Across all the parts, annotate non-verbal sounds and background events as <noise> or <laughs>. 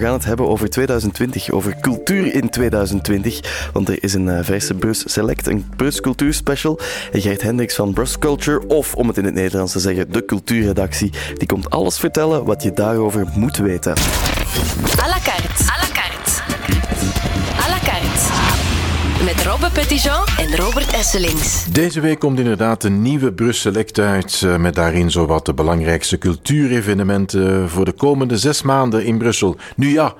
We gaan het hebben over 2020, over cultuur in 2020. Want er is een uh, verse Brus Select, een Brus Cultuur Special. En Gert Hendricks van Brus Culture, of om het in het Nederlands te zeggen, de cultuurredactie, die komt alles vertellen wat je daarover moet weten. Robbe Petitjean en Robert Esselings. Deze week komt inderdaad een nieuwe Brus Select uit. Eh, met daarin zowat de belangrijkste cultuurevenementen voor de komende zes maanden in Brussel. Nu ja,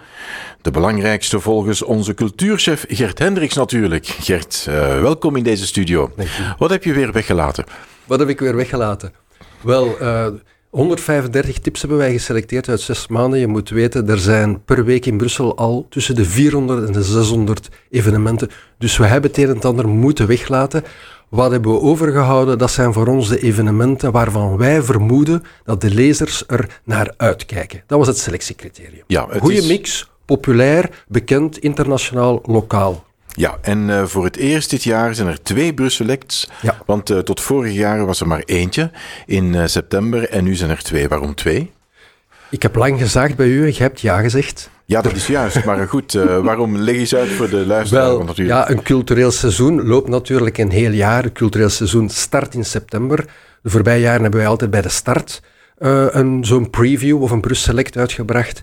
de belangrijkste volgens onze cultuurchef Gert Hendricks natuurlijk. Gert, uh, welkom in deze studio. Wat heb je weer weggelaten? Wat heb ik weer weggelaten? Wel, uh, 135 tips hebben wij geselecteerd uit zes maanden. Je moet weten, er zijn per week in Brussel al tussen de 400 en de 600 evenementen. Dus we hebben het een en ander moeten weglaten. Wat hebben we overgehouden? Dat zijn voor ons de evenementen waarvan wij vermoeden dat de lezers er naar uitkijken. Dat was het selectiecriterium. Ja, Goeie mix, populair, bekend, internationaal, lokaal. Ja, en uh, voor het eerst dit jaar zijn er twee Brusselects. Ja. Want uh, tot vorig jaar was er maar eentje in uh, september en nu zijn er twee. Waarom twee? Ik heb lang gezaagd bij u en je hebt ja gezegd. Ja, dat is juist. Maar <laughs> goed, waarom leg eens uit voor de luisteraar? Wel, natuurlijk. Ja, een cultureel seizoen loopt natuurlijk een heel jaar. Het cultureel seizoen start in september. De voorbije jaren hebben wij altijd bij de start een, zo'n preview of een Brusselect uitgebracht.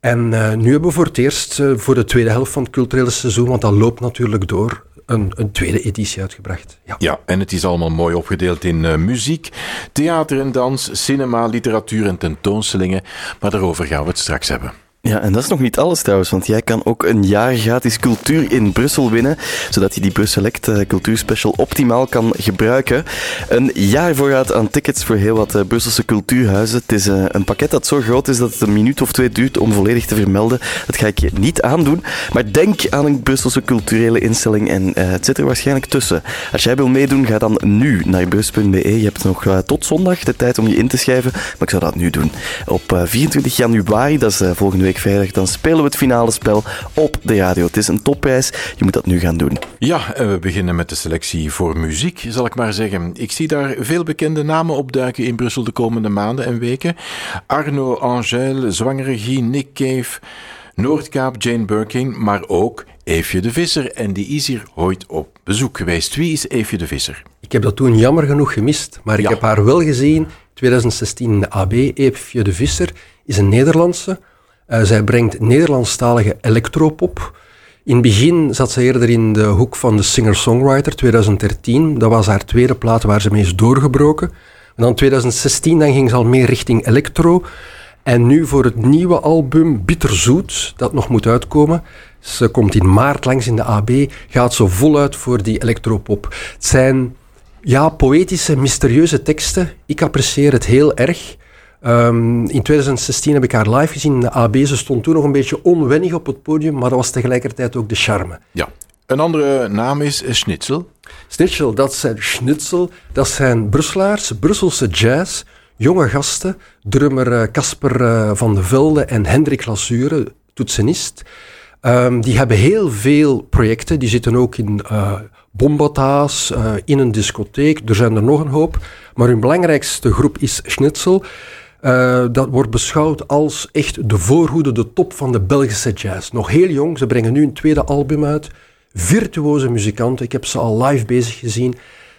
En uh, nu hebben we voor het eerst uh, voor de tweede helft van het culturele seizoen, want dat loopt natuurlijk door, een, een tweede editie uitgebracht. Ja. ja, en het is allemaal mooi opgedeeld in uh, muziek, theater en dans, cinema, literatuur en tentoonstellingen. Maar daarover gaan we het straks hebben. Ja, en dat is nog niet alles trouwens, want jij kan ook een jaar gratis cultuur in Brussel winnen, zodat je die Brusselect uh, Cultuurspecial optimaal kan gebruiken. Een jaar vooruit aan tickets voor heel wat uh, Brusselse cultuurhuizen. Het is uh, een pakket dat zo groot is dat het een minuut of twee duurt om volledig te vermelden. Dat ga ik je niet aandoen, maar denk aan een Brusselse culturele instelling en het zit er waarschijnlijk tussen. Als jij wil meedoen, ga dan nu naar brus.be. Je hebt nog tot zondag de tijd om je in te schrijven, maar ik zou dat nu doen. Op 24 januari, dat is volgende week vrijdag, dan spelen we het finale spel op de radio. Het is een topprijs, je moet dat nu gaan doen. Ja, en we beginnen met de selectie voor muziek, zal ik maar zeggen. Ik zie daar veel bekende namen opduiken in Brussel de komende maanden en weken. Arno Angel, Zwangere Guy, Nick Cave, Noordkaap, Jane Birkin, maar ook Eefje de Visser. En die is hier ooit op bezoek geweest. Wie is Eefje de Visser? Ik heb dat toen jammer genoeg gemist, maar ik heb haar wel gezien 2016 in de AB. Eefje de Visser is een Nederlandse uh, zij brengt Nederlandstalige electropop. In het begin zat ze eerder in de hoek van de singer-songwriter, 2013. Dat was haar tweede plaat waar ze mee is doorgebroken. En dan 2016 dan ging ze al meer richting electro. En nu voor het nieuwe album Bitterzoet, dat nog moet uitkomen. Ze komt in maart langs in de AB, gaat ze voluit voor die electropop. Het zijn ja, poëtische, mysterieuze teksten. Ik apprecieer het heel erg. Um, in 2016 heb ik haar live gezien in de AB. Ze stond toen nog een beetje onwennig op het podium, maar dat was tegelijkertijd ook de charme. Ja. Een andere naam is Schnitzel. Schnitzel, dat zijn Schnitzel, dat zijn Brusselaars, Brusselse jazz, jonge gasten, drummer eh, Casper uh, van de Velde en Hendrik Lasure, toetsenist. Um, die hebben heel veel projecten, die zitten ook in uh, bombata's, uh, in een discotheek, er zijn er nog een hoop. Maar hun belangrijkste groep is Schnitzel. Uh, dat wordt beschouwd als echt de voorhoede, de top van de Belgische jazz. Nog heel jong, ze brengen nu een tweede album uit. Virtuoze muzikanten, ik heb ze al live bezig gezien.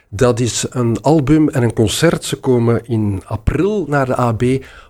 Dat is een album en een concert. Ze komen in april naar de AB,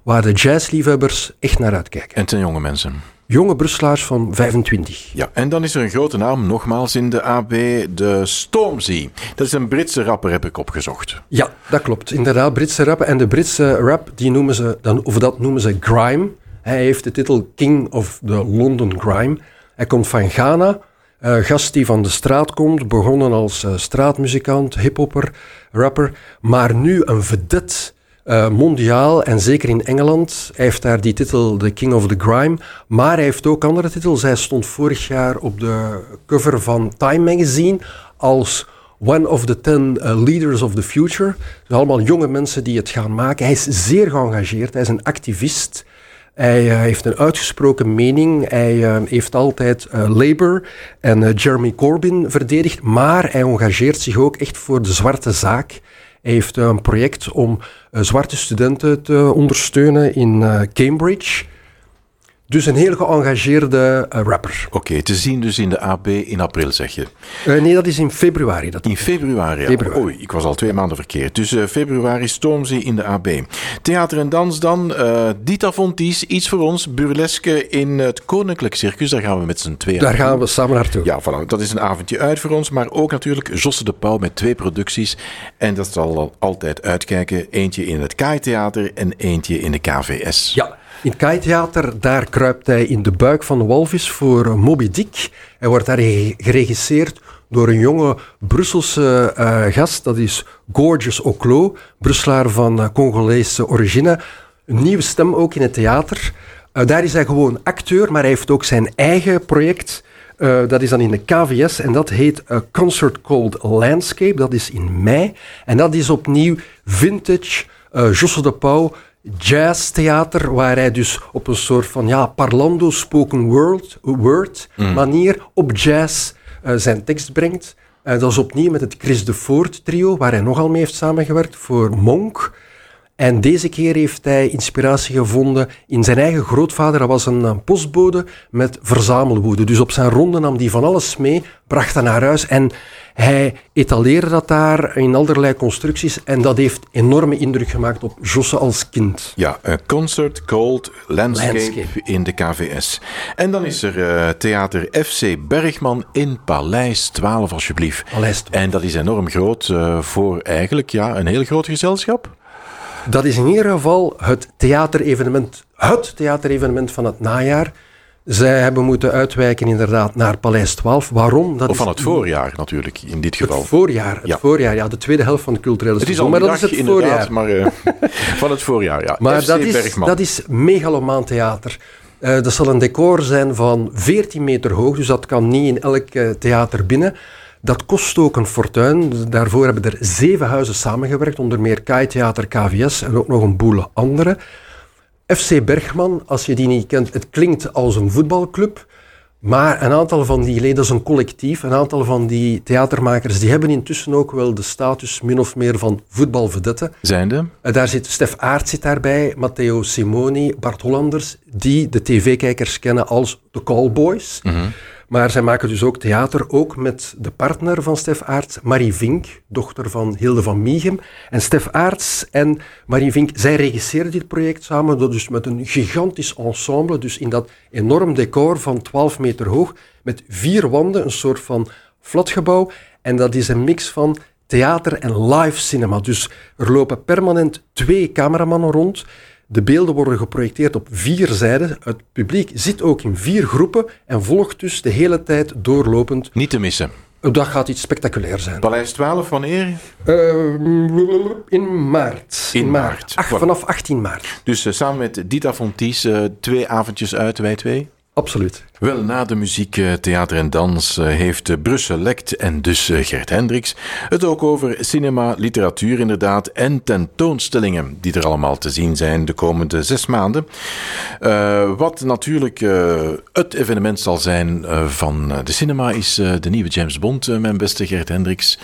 waar de jazzliefhebbers echt naar uitkijken. En zijn jonge mensen jonge Brusselaars van 25. Ja, en dan is er een grote naam, nogmaals in de AB, de Stormzy. Dat is een Britse rapper, heb ik opgezocht. Ja, dat klopt. Inderdaad, Britse rapper. En de Britse rap, die noemen ze, dan, of dat noemen ze grime. Hij heeft de titel King of the London Grime. Hij komt van Ghana. Uh, gast die van de straat komt, begonnen als uh, straatmuzikant, hiphopper, rapper, maar nu een vedette uh, mondiaal en zeker in Engeland. Hij heeft daar die titel The King of the Grime. Maar hij heeft ook andere titels. Hij stond vorig jaar op de cover van Time Magazine als one of the ten uh, leaders of the future. Dus allemaal jonge mensen die het gaan maken. Hij is zeer geëngageerd. Hij is een activist. Hij uh, heeft een uitgesproken mening. Hij heeft altijd Labour en Jeremy Corbyn verdedigd. Maar hij engageert zich ook echt voor de zwarte zaak. Hij heeft een project om zwarte studenten te ondersteunen in Cambridge. Dus een heel geëngageerde eh, rapper. Oké, te zien dus in de AB in april, zeg je. Uh, nee, dat is in februari. Dat in februari, ja. Februari. Oei, ik was al twee maanden verkeerd. Dus uh, februari Stormzy in de AB. Theater en dans dan. Dita Fonties, iets voor ons. Burleske in het Koninklijk Circus. Daar gaan we met z'n tweeën Daar gaan we samen naartoe. Ja, voilà. Dat is een avondje uit voor ons. Maar ook natuurlijk Josse de Pauw met twee producties. En dat zal altijd uitkijken. Eentje in het Kai-theater en eentje in de KVS. Ja. In het Kai-theater, daar kruipt hij in de buik van walvis voor Moby Dick. Hij wordt daar geregisseerd door een jonge Brusselse uh, gast. Dat is Gorgeous Oclo, Brusselaar van uh, Congolese origine. Een nieuwe stem ook in het theater. Uh, daar is hij gewoon acteur, maar hij heeft ook zijn eigen project. dat is dan in de KVS en dat heet A Concert Called Landscape. Dat is in mei. En dat is opnieuw vintage Josse de Pauw jazztheater, waar hij dus op een soort van ja, parlando spoken word, word mm. manier op jazz uh, zijn tekst brengt. Uh, dat is opnieuw met het Chris de Voort trio, waar hij nogal mee heeft samengewerkt voor Monk. En deze keer heeft hij inspiratie gevonden in zijn eigen grootvader. Dat was een, postbode met verzamelwoede. Dus op zijn ronde nam hij van alles mee, bracht dat naar huis en hij etaleerde dat daar in allerlei constructies en dat heeft enorme indruk gemaakt op Josse als kind. Ja, een concert called Landscape, in de KVS. En dan is er uh, theater FC Bergman in Paleis 12, alsjeblieft. Paleis 12. En dat is enorm groot uh, voor eigenlijk ja, een heel groot gezelschap. Dat is in ieder geval het theaterevenement, het theaterevenement van het najaar. Zij hebben moeten uitwijken inderdaad naar Paleis 12. Waarom? Dat of van het voorjaar natuurlijk, in dit geval. Het voorjaar, het ja. voorjaar, ja, de tweede helft van de culturele Het is al maar dat is het voorjaar. maar uh, van het voorjaar, ja. Maar dat is, dat is megalomaan theater. Uh, dat zal een decor zijn van 14 meter hoog, dus dat kan niet in elk uh, theater binnen. Dat kost ook een fortuin. Daarvoor hebben er zeven huizen samengewerkt, onder meer Kai Theater, KVS en ook nog een boel andere. FC Bergman, als je die niet kent, het klinkt als een voetbalclub. Maar een aantal van die leden, dat is een collectief, een aantal van die theatermakers, die hebben intussen ook wel de status min of meer van voetbalvedette. Zijnde? Uh, daar zit Stef Aert zit daarbij, Matteo Simoni, Bart Hollanders, die de tv-kijkers kennen als de Callboys. Mm maar zij maken dus ook theater, ook met de partner van Stef Aarts, Marie Vink, dochter van Hilde van Miegem. En Stef Aarts en Marie Vink, zij regisseren dit project samen, dus met een gigantisch ensemble, dus in dat enorm decor van 12 meter hoog, met vier wanden, een soort van flatgebouw. En dat is een mix van theater en live cinema. Dus er lopen permanent twee cameramannen rond. De beelden worden geprojecteerd op vier zijden. Het publiek zit ook in vier groepen en volgt dus de hele tijd doorlopend. Niet te missen. Dat gaat iets spectaculair zijn. Paleis 12, wanneer? Uh, in maart. In, maart. Ach, vanaf 18 maart. Dus uh, samen met Dita Fonties, uh, twee avondjes uit, wij twee? Absoluut. Wel, na de muziek, eh, theater en dans eh, heeft Brussel Lect en dus eh, Gert Hendricks het ook over cinema, literatuur inderdaad en tentoonstellingen die er allemaal te zien zijn de komende zes maanden. Uh, wat natuurlijk uh, het evenement zal zijn uh, van de cinema is de nieuwe James Bond, mijn beste Gert Hendricks.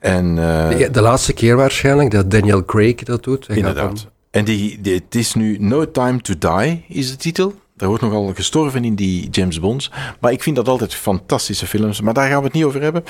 En, de, de, laatste keer waarschijnlijk dat Daniel Craig dat doet. inderdaad. En die, die, het is nu No Time to Die, is de titel. Daar wordt nogal gestorven in die James Bonds. Maar ik vind dat altijd fantastische films. Maar daar gaan we het niet over hebben.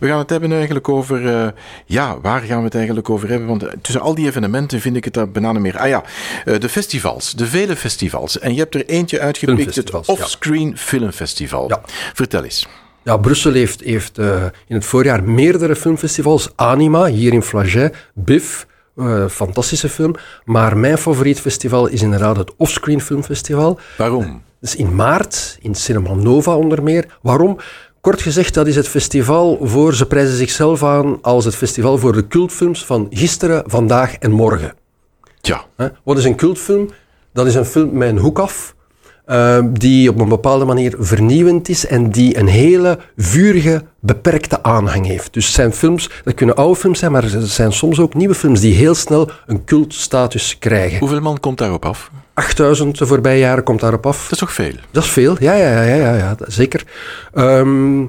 We gaan het hebben eigenlijk over... Uh, ja, waar gaan we het eigenlijk over hebben? Want eh, tussen al die evenementen vind ik het daar bijna meer... Ah ja, uh, de festivals. De vele festivals. En je hebt er eentje uitgepikt. Het Offscreen ja. Filmfestival. Ja. Vertel eens. Ja, Brussel heeft, heeft uh, in het voorjaar meerdere filmfestivals. Anima, hier in Flagey. BIF, uh, fantastische film. Maar mijn favoriet festival is inderdaad het Offscreen Filmfestival. Waarom? Dus in maart, in Cinema Nova onder meer. Waarom? Kort gezegd, dat is het festival voor, ze prijzen zichzelf aan als het festival voor de cultfilms van gisteren, vandaag en morgen. Ja. Wat is een cultfilm? Dat is een film met een hoek af, uh, die op een bepaalde manier vernieuwend is en die een hele vurige, beperkte aanhang heeft. Dus zijn films, dat kunnen oude films zijn, maar er zijn soms ook nieuwe films die heel snel een cultstatus krijgen. Hoeveel man komt daarop af? 8000 de voorbije jaren komt daarop af. Dat is toch veel? Dat is veel, ja, ja, ja, ja, ja zeker. Um,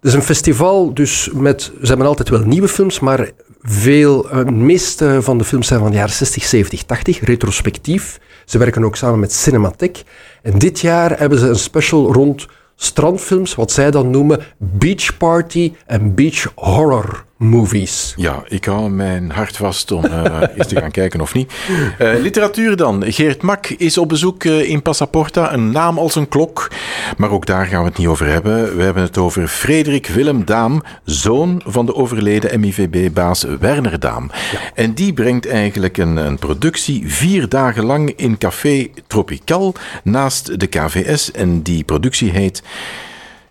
het is een festival, dus met, ze hebben altijd wel nieuwe films, maar veel, de meeste van de films zijn van de jaren 60, 70, 80, retrospectief Ze werken ook samen met Cinematic. En dit jaar hebben ze een special rond strandfilms, wat zij dan noemen beach party en beach horror movies. Ja, ik hou mijn hart vast om uh, <laughs> eens te gaan kijken of niet. Uh, literatuur dan. Geert Mak is op bezoek uh, in Passaporta, een naam als een klok. Maar ook daar gaan we het niet over hebben. We hebben het over Frederik Willem Daam, zoon van de overleden MIVB-baas Werner Daam. Ja. En die brengt eigenlijk een, een, productie vier dagen lang in Café Tropical naast de KVS. En die productie heet...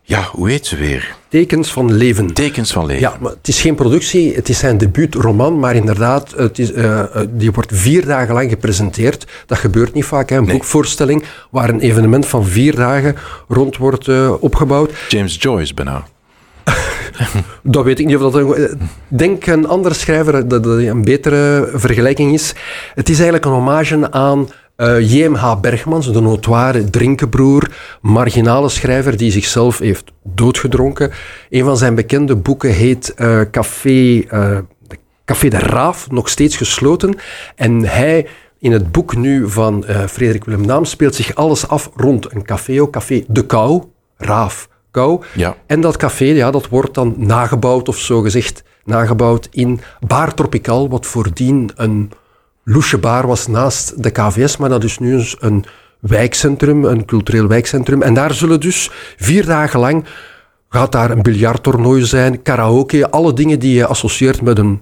Ja, hoe heet ze weer? Tekens van Leven. Tekens van Leven. Ja, maar het is geen productie, het is zijn debuutroman, maar inderdaad, het is, uh, die wordt vier dagen lang gepresenteerd. Dat gebeurt niet vaak, hè. een nee. boekvoorstelling waar een evenement van vier dagen rond wordt uh, opgebouwd. James Joyce bijna. <laughs> dat weet ik niet of dat... Ik denk een andere schrijver dat dat een betere vergelijking is. Het is eigenlijk een hommage aan uh, J.M.H. Bergmans, de notoire drinkenbroer, marginale schrijver die zichzelf heeft doodgedronken. Een van zijn bekende boeken heet uh, Café, uh, Café de Raaf, nog steeds gesloten. En hij, in het boek nu van Frederik Willem Naam, speelt zich alles af rond een café, café De Kou, Raaf, Kou. Ja. En dat café, ja, dat wordt dan nagebouwd, of zo gezegd, nagebouwd in Bar Tropical, wat voordien een Loesje Baar was naast de KVS, maar dat is nu een wijkcentrum, een cultureel wijkcentrum. En daar zullen dus vier dagen lang, gaat daar een biljarttoernooi zijn, karaoke, alle dingen die je associeert met een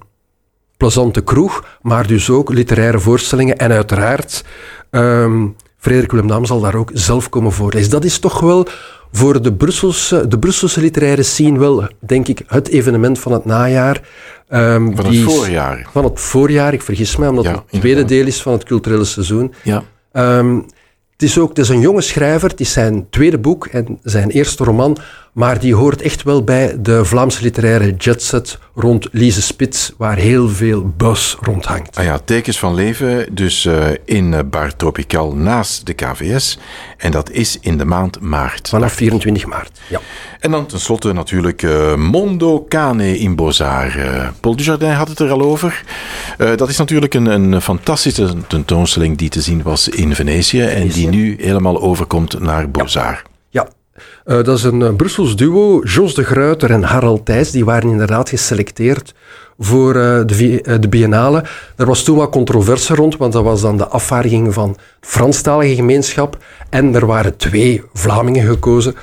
plezante kroeg, maar dus ook literaire voorstellingen en uiteraard... Um, Frederik Willem zal daar ook zelf komen voorlezen. Dat is toch wel voor de Brusselse, de Brusselse literaire scene wel, denk ik, het evenement van het najaar. Um, van het voorjaar. Van het voorjaar, ik vergis mij, omdat het het tweede deel is van het culturele seizoen. Ja. Um, het is ook het is een jonge schrijver, het is zijn tweede boek en zijn eerste roman, maar die hoort echt wel bij de Vlaamse literaire jetset rond Lise Spits, waar heel veel buzz rondhangt. Ah ja, tekens van leven, dus uh, in Bar Tropical naast de KVS. En dat is in de maand maart. Vanaf 24 maart, ja. En dan tenslotte natuurlijk uh, Mondo Cane in Bozar. Uh, Paul Dujardin had het er al over. Dat is natuurlijk een, een fantastische tentoonstelling die te zien was in Venetië en die nu helemaal overkomt naar Bozar. Ja. Ja. dat is een Brussels duo, Jos de Gruiter en Harald Thijs. Die waren inderdaad geselecteerd voor de, de Biennale. Er was toen wat controverse rond, want dat was dan de afvaardiging van de Franstalige gemeenschap. En er waren twee Vlamingen gekozen.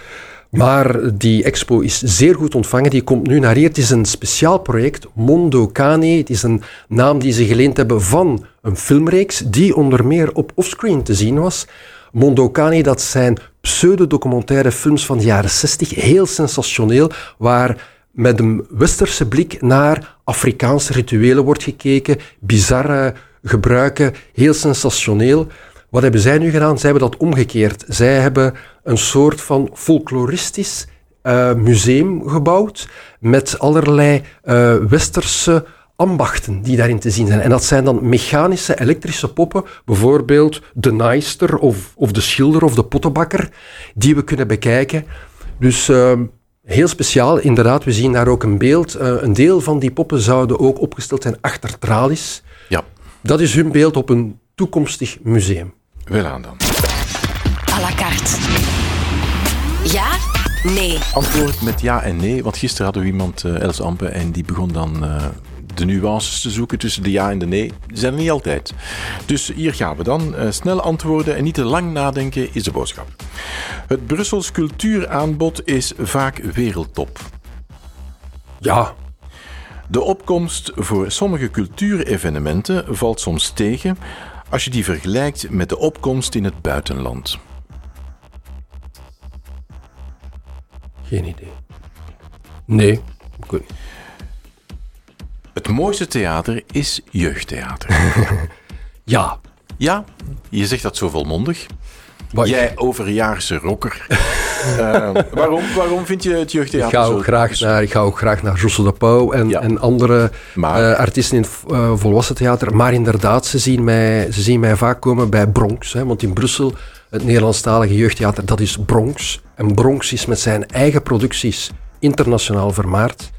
Maar die expo is zeer goed ontvangen. Die komt nu naar hier. Het is een speciaal project, Mondo Cane. Het is een naam die ze geleend hebben van een filmreeks die onder meer op offscreen te zien was. Mondo Cane, dat zijn pseudo-documentaire films van de jaren 60. Heel sensationeel, waar met een westerse blik naar Afrikaanse rituelen wordt gekeken. Bizarre gebruiken, heel sensationeel. Wat hebben zij nu gedaan? Zij hebben dat omgekeerd. Zij hebben een soort van folkloristisch uh, museum gebouwd met allerlei uh, westerse ambachten die daarin te zien zijn. En dat zijn dan mechanische, elektrische poppen, bijvoorbeeld de naaister of, of de schilder of de pottenbakker, die we kunnen bekijken. Dus uh, heel speciaal, inderdaad, we zien daar ook een beeld. een deel van die poppen zouden ook opgesteld zijn achter tralies. Ja. Dat is hun beeld op een toekomstig museum. Wel aan dan. À la carte. Ja? Nee. Antwoord met ja en nee. Want gisteren hadden we iemand, uh, Els Ampe, en die begon dan uh, de nuances te zoeken tussen de ja en de nee. Zijn er niet altijd. Dus hier gaan we dan. Uh, snel antwoorden en niet te lang nadenken is de boodschap. Het Brussels cultuuraanbod is vaak wereldtop. Ja. De opkomst voor sommige cultuurevenementen valt soms tegen als je die vergelijkt met de opkomst in het buitenland? Geen idee. Nee, goed. Het mooiste theater is jeugdtheater. <laughs> ja. Ja, je zegt dat zo volmondig. Maar Jij overjaarse rocker. uh, <laughs> waarom, waarom vind je het jeugdtheater ik ga ook zo graag naar, Ik ga ook graag naar Jossel de Pauw en, ja. en andere maar, uh, artiesten in het uh, volwassen theater. Maar inderdaad, ze zien mij, ze zien mij vaak komen bij Bronx. Hè, want in Brussel, het Nederlandstalige jeugdtheater, dat is Bronx. En Bronx is met zijn eigen producties internationaal vermaard.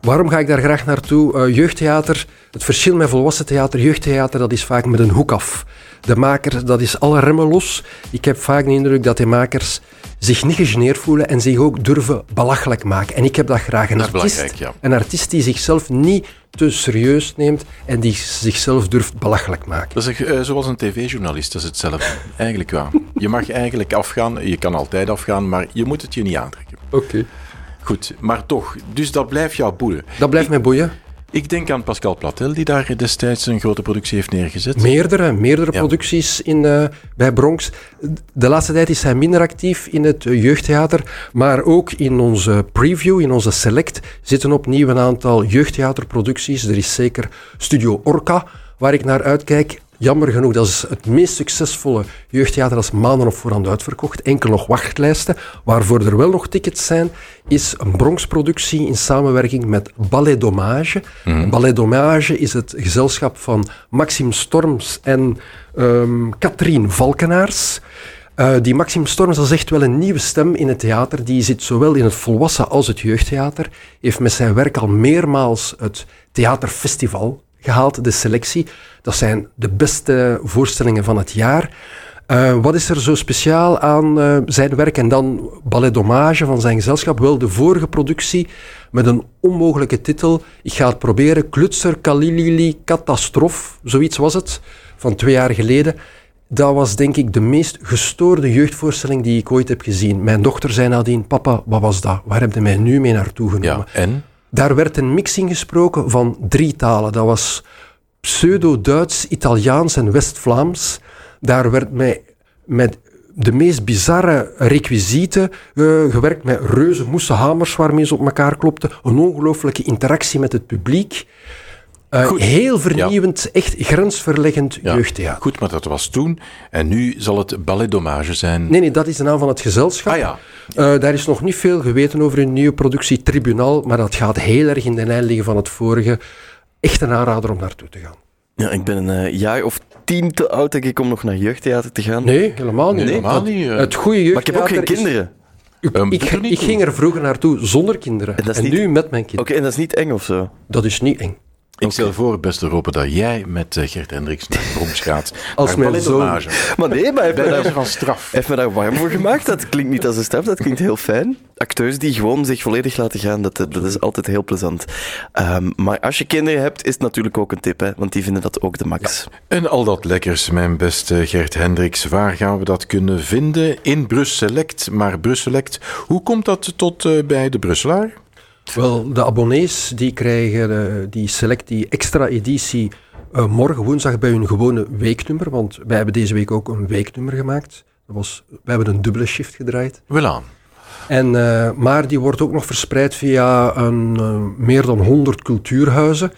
Waarom ga ik daar graag naartoe? jeugdtheater Het verschil met volwassen theater, jeugdtheater, dat is vaak met een hoek af. De maker, dat is alle remmen los. Ik heb vaak de indruk dat de makers zich niet gegeneerd voelen en zich ook durven belachelijk maken. En ik heb dat graag. Een, Dat artiest, ja. een artiest die zichzelf niet te serieus neemt en die zichzelf durft belachelijk maken. Dat is eh, zoals een tv-journalist, dat is hetzelfde. Eigenlijk wel. Je mag eigenlijk afgaan, je kan altijd afgaan, maar je moet het je niet aantrekken. Oké. Goed, maar toch, dus dat blijft jou boeien. Dat blijft mij boeien. Ik denk aan Pascal Platel, die daar destijds een grote productie heeft neergezet. Meerdere, meerdere Ja. producties in, eh, bij Bronx. De laatste tijd is hij minder actief in het eh, jeugdtheater, maar ook in onze preview, in onze select, zitten opnieuw een aantal jeugdtheaterproducties. Er is zeker Studio Orca, waar ik naar uitkijk. Jammer genoeg, dat is het meest succesvolle jeugdtheater. Dat is maanden op voorhand uitverkocht. Enkel nog wachtlijsten. Waarvoor er wel nog tickets zijn, is een Bronx-productie in samenwerking met Ballet Dommage. Ballet Dommage is het gezelschap van Maxime Storms en ehm Katrien Valkenaars. Eh, die Maxime Storms dat is echt wel een nieuwe stem in het theater. Die zit zowel in het volwassen als het jeugdtheater. Heeft met zijn werk al meermaals het theaterfestival gehaald, de selectie. Dat zijn de beste voorstellingen van het jaar. Eh, wat is er zo speciaal aan eh, zijn werk en dan Ballet Dommage van zijn gezelschap? Wel, de vorige productie met een onmogelijke titel. Ik ga het proberen. Klutser Kalilili Katastrof, zoiets was het, van twee jaar geleden. Dat was denk ik de meest gestoorde jeugdvoorstelling die ik ooit heb gezien. Mijn dochter zei nadien, papa, wat was dat? Waar heb je mij nu mee naartoe genomen? Ja, en? Daar werd een mixing gesproken van drie talen. Dat was pseudo-Duits, Italiaans en West-Vlaams. Daar werd mij met de meest bizarre requisieten eh, gewerkt met reuze moesten hamers waarmee ze op elkaar klopten. Een ongelooflijke interactie met het publiek. Eh, Goed. heel vernieuwend, echt grensverleggend Ja. jeugdtheater. Goed, maar dat was toen. En nu zal het ballet dommage zijn. Nee, nee, dat is de naam van het gezelschap. Ah ja. Eh, daar is nog niet veel geweten over een nieuwe productie Tribunaal, maar dat gaat heel erg in de lijn liggen van het vorige. Echt een aanrader om naartoe te gaan. Ja, ik ben een eh, jaar of tien te oud, denk ik, om nog naar jeugdtheater te gaan. Nee, helemaal niet. Nee, helemaal niet. Het goede Maar ik heb ook geen jeugdtheater is- kinderen. Ik, ik ging er vroeger naartoe zonder kinderen. En niet- nu met mijn Oké, kinderen. en dat is niet eng of zo? Dat is niet eng. Ik stel voor, beste Roppe, dat jij met eh, Gert Hendricks naar Bronx gaat. <laughs> Als mijn zoon. Maar nee, maar hij heeft me daar, van straf. heeft me daar warm voor gemaakt. Dat klinkt niet als een straf, dat klinkt heel fijn. Acteurs die gewoon zich volledig laten gaan, dat, dat is altijd heel plezant. Ehm, maar als je kinderen hebt, is het natuurlijk ook een tip, hè, want die vinden dat ook de max. En al dat lekkers, mijn beste Gert Hendricks. Waar gaan we dat kunnen vinden? In Brusselect. Maar Brusselect, hoe komt dat tot eh, bij de Brusselaar? Wel, de abonnees die krijgen eh, die select, die extra editie eh, morgen woensdag bij hun gewone weeknummer. Want wij hebben deze week ook een weeknummer gemaakt. Dat was, wij hebben een dubbele shift gedraaid. Wel aan. En, eh, maar die wordt ook nog verspreid via een, meer dan 100 cultuurhuizen.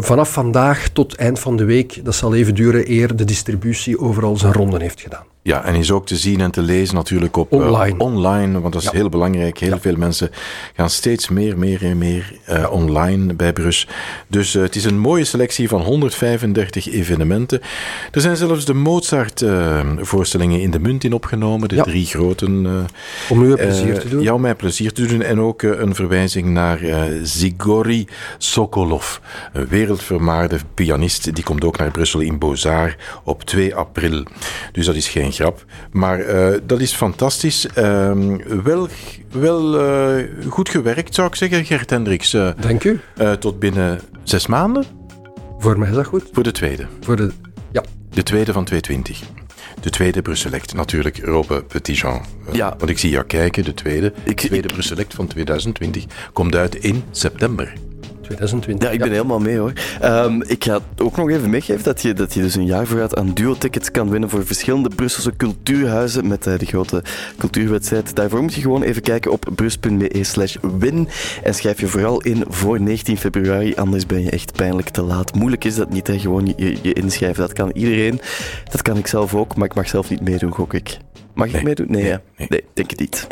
Vanaf vandaag tot eind van de week, dat zal even duren eer de distributie overal zijn ronden heeft gedaan. Ja, en is ook te zien en te lezen natuurlijk op eh, Online. online, want dat is Ja. heel belangrijk. Heel veel mensen gaan steeds meer, meer en meer eh, online bij Brus. Dus eh, het is een mooie selectie van 135 evenementen. Er zijn zelfs de Mozart-voorstellingen in de munt in opgenomen, de Ja. drie groten. eh, Om u plezier te doen. Ja, om mij plezier te doen. En ook een verwijzing naar Zigori Sokolov, een wereldvermaarde pianist. Die komt ook naar Brussel in Bozar op 2 april. Dus dat is geen grap. Maar eh, dat is fantastisch. Ehm, wel wel eh, goed gewerkt, zou ik zeggen, Gert Hendricks. eh, Dank u. eh, tot binnen zes maanden Voor mij is dat goed. voor de tweede. Voor de, ja, De tweede van 220. De tweede Brusselect. Natuurlijk Robe Petitjean. Eh, Ja. Want ik zie jou kijken, de tweede. Ik- de tweede Brusselect van 2020 komt uit in september. 2020. Ja, ik ben helemaal mee hoor. Ehm, ik ga ook nog even meegeven dat je, dat je dus een jaar vooruit aan duo-tickets kan winnen voor verschillende Brusselse cultuurhuizen met eh, de grote cultuurwedstrijd. Daarvoor moet je gewoon even kijken op brus.be slash win en schrijf je vooral in voor 19 februari, anders ben je echt pijnlijk te laat. Moeilijk is dat niet, hè? gewoon je, je inschrijven. Dat kan iedereen. Dat kan ik zelf ook, maar ik mag zelf niet meedoen, gok ik. Mag ik meedoen? Nee, Nee, nee. nee denk het niet.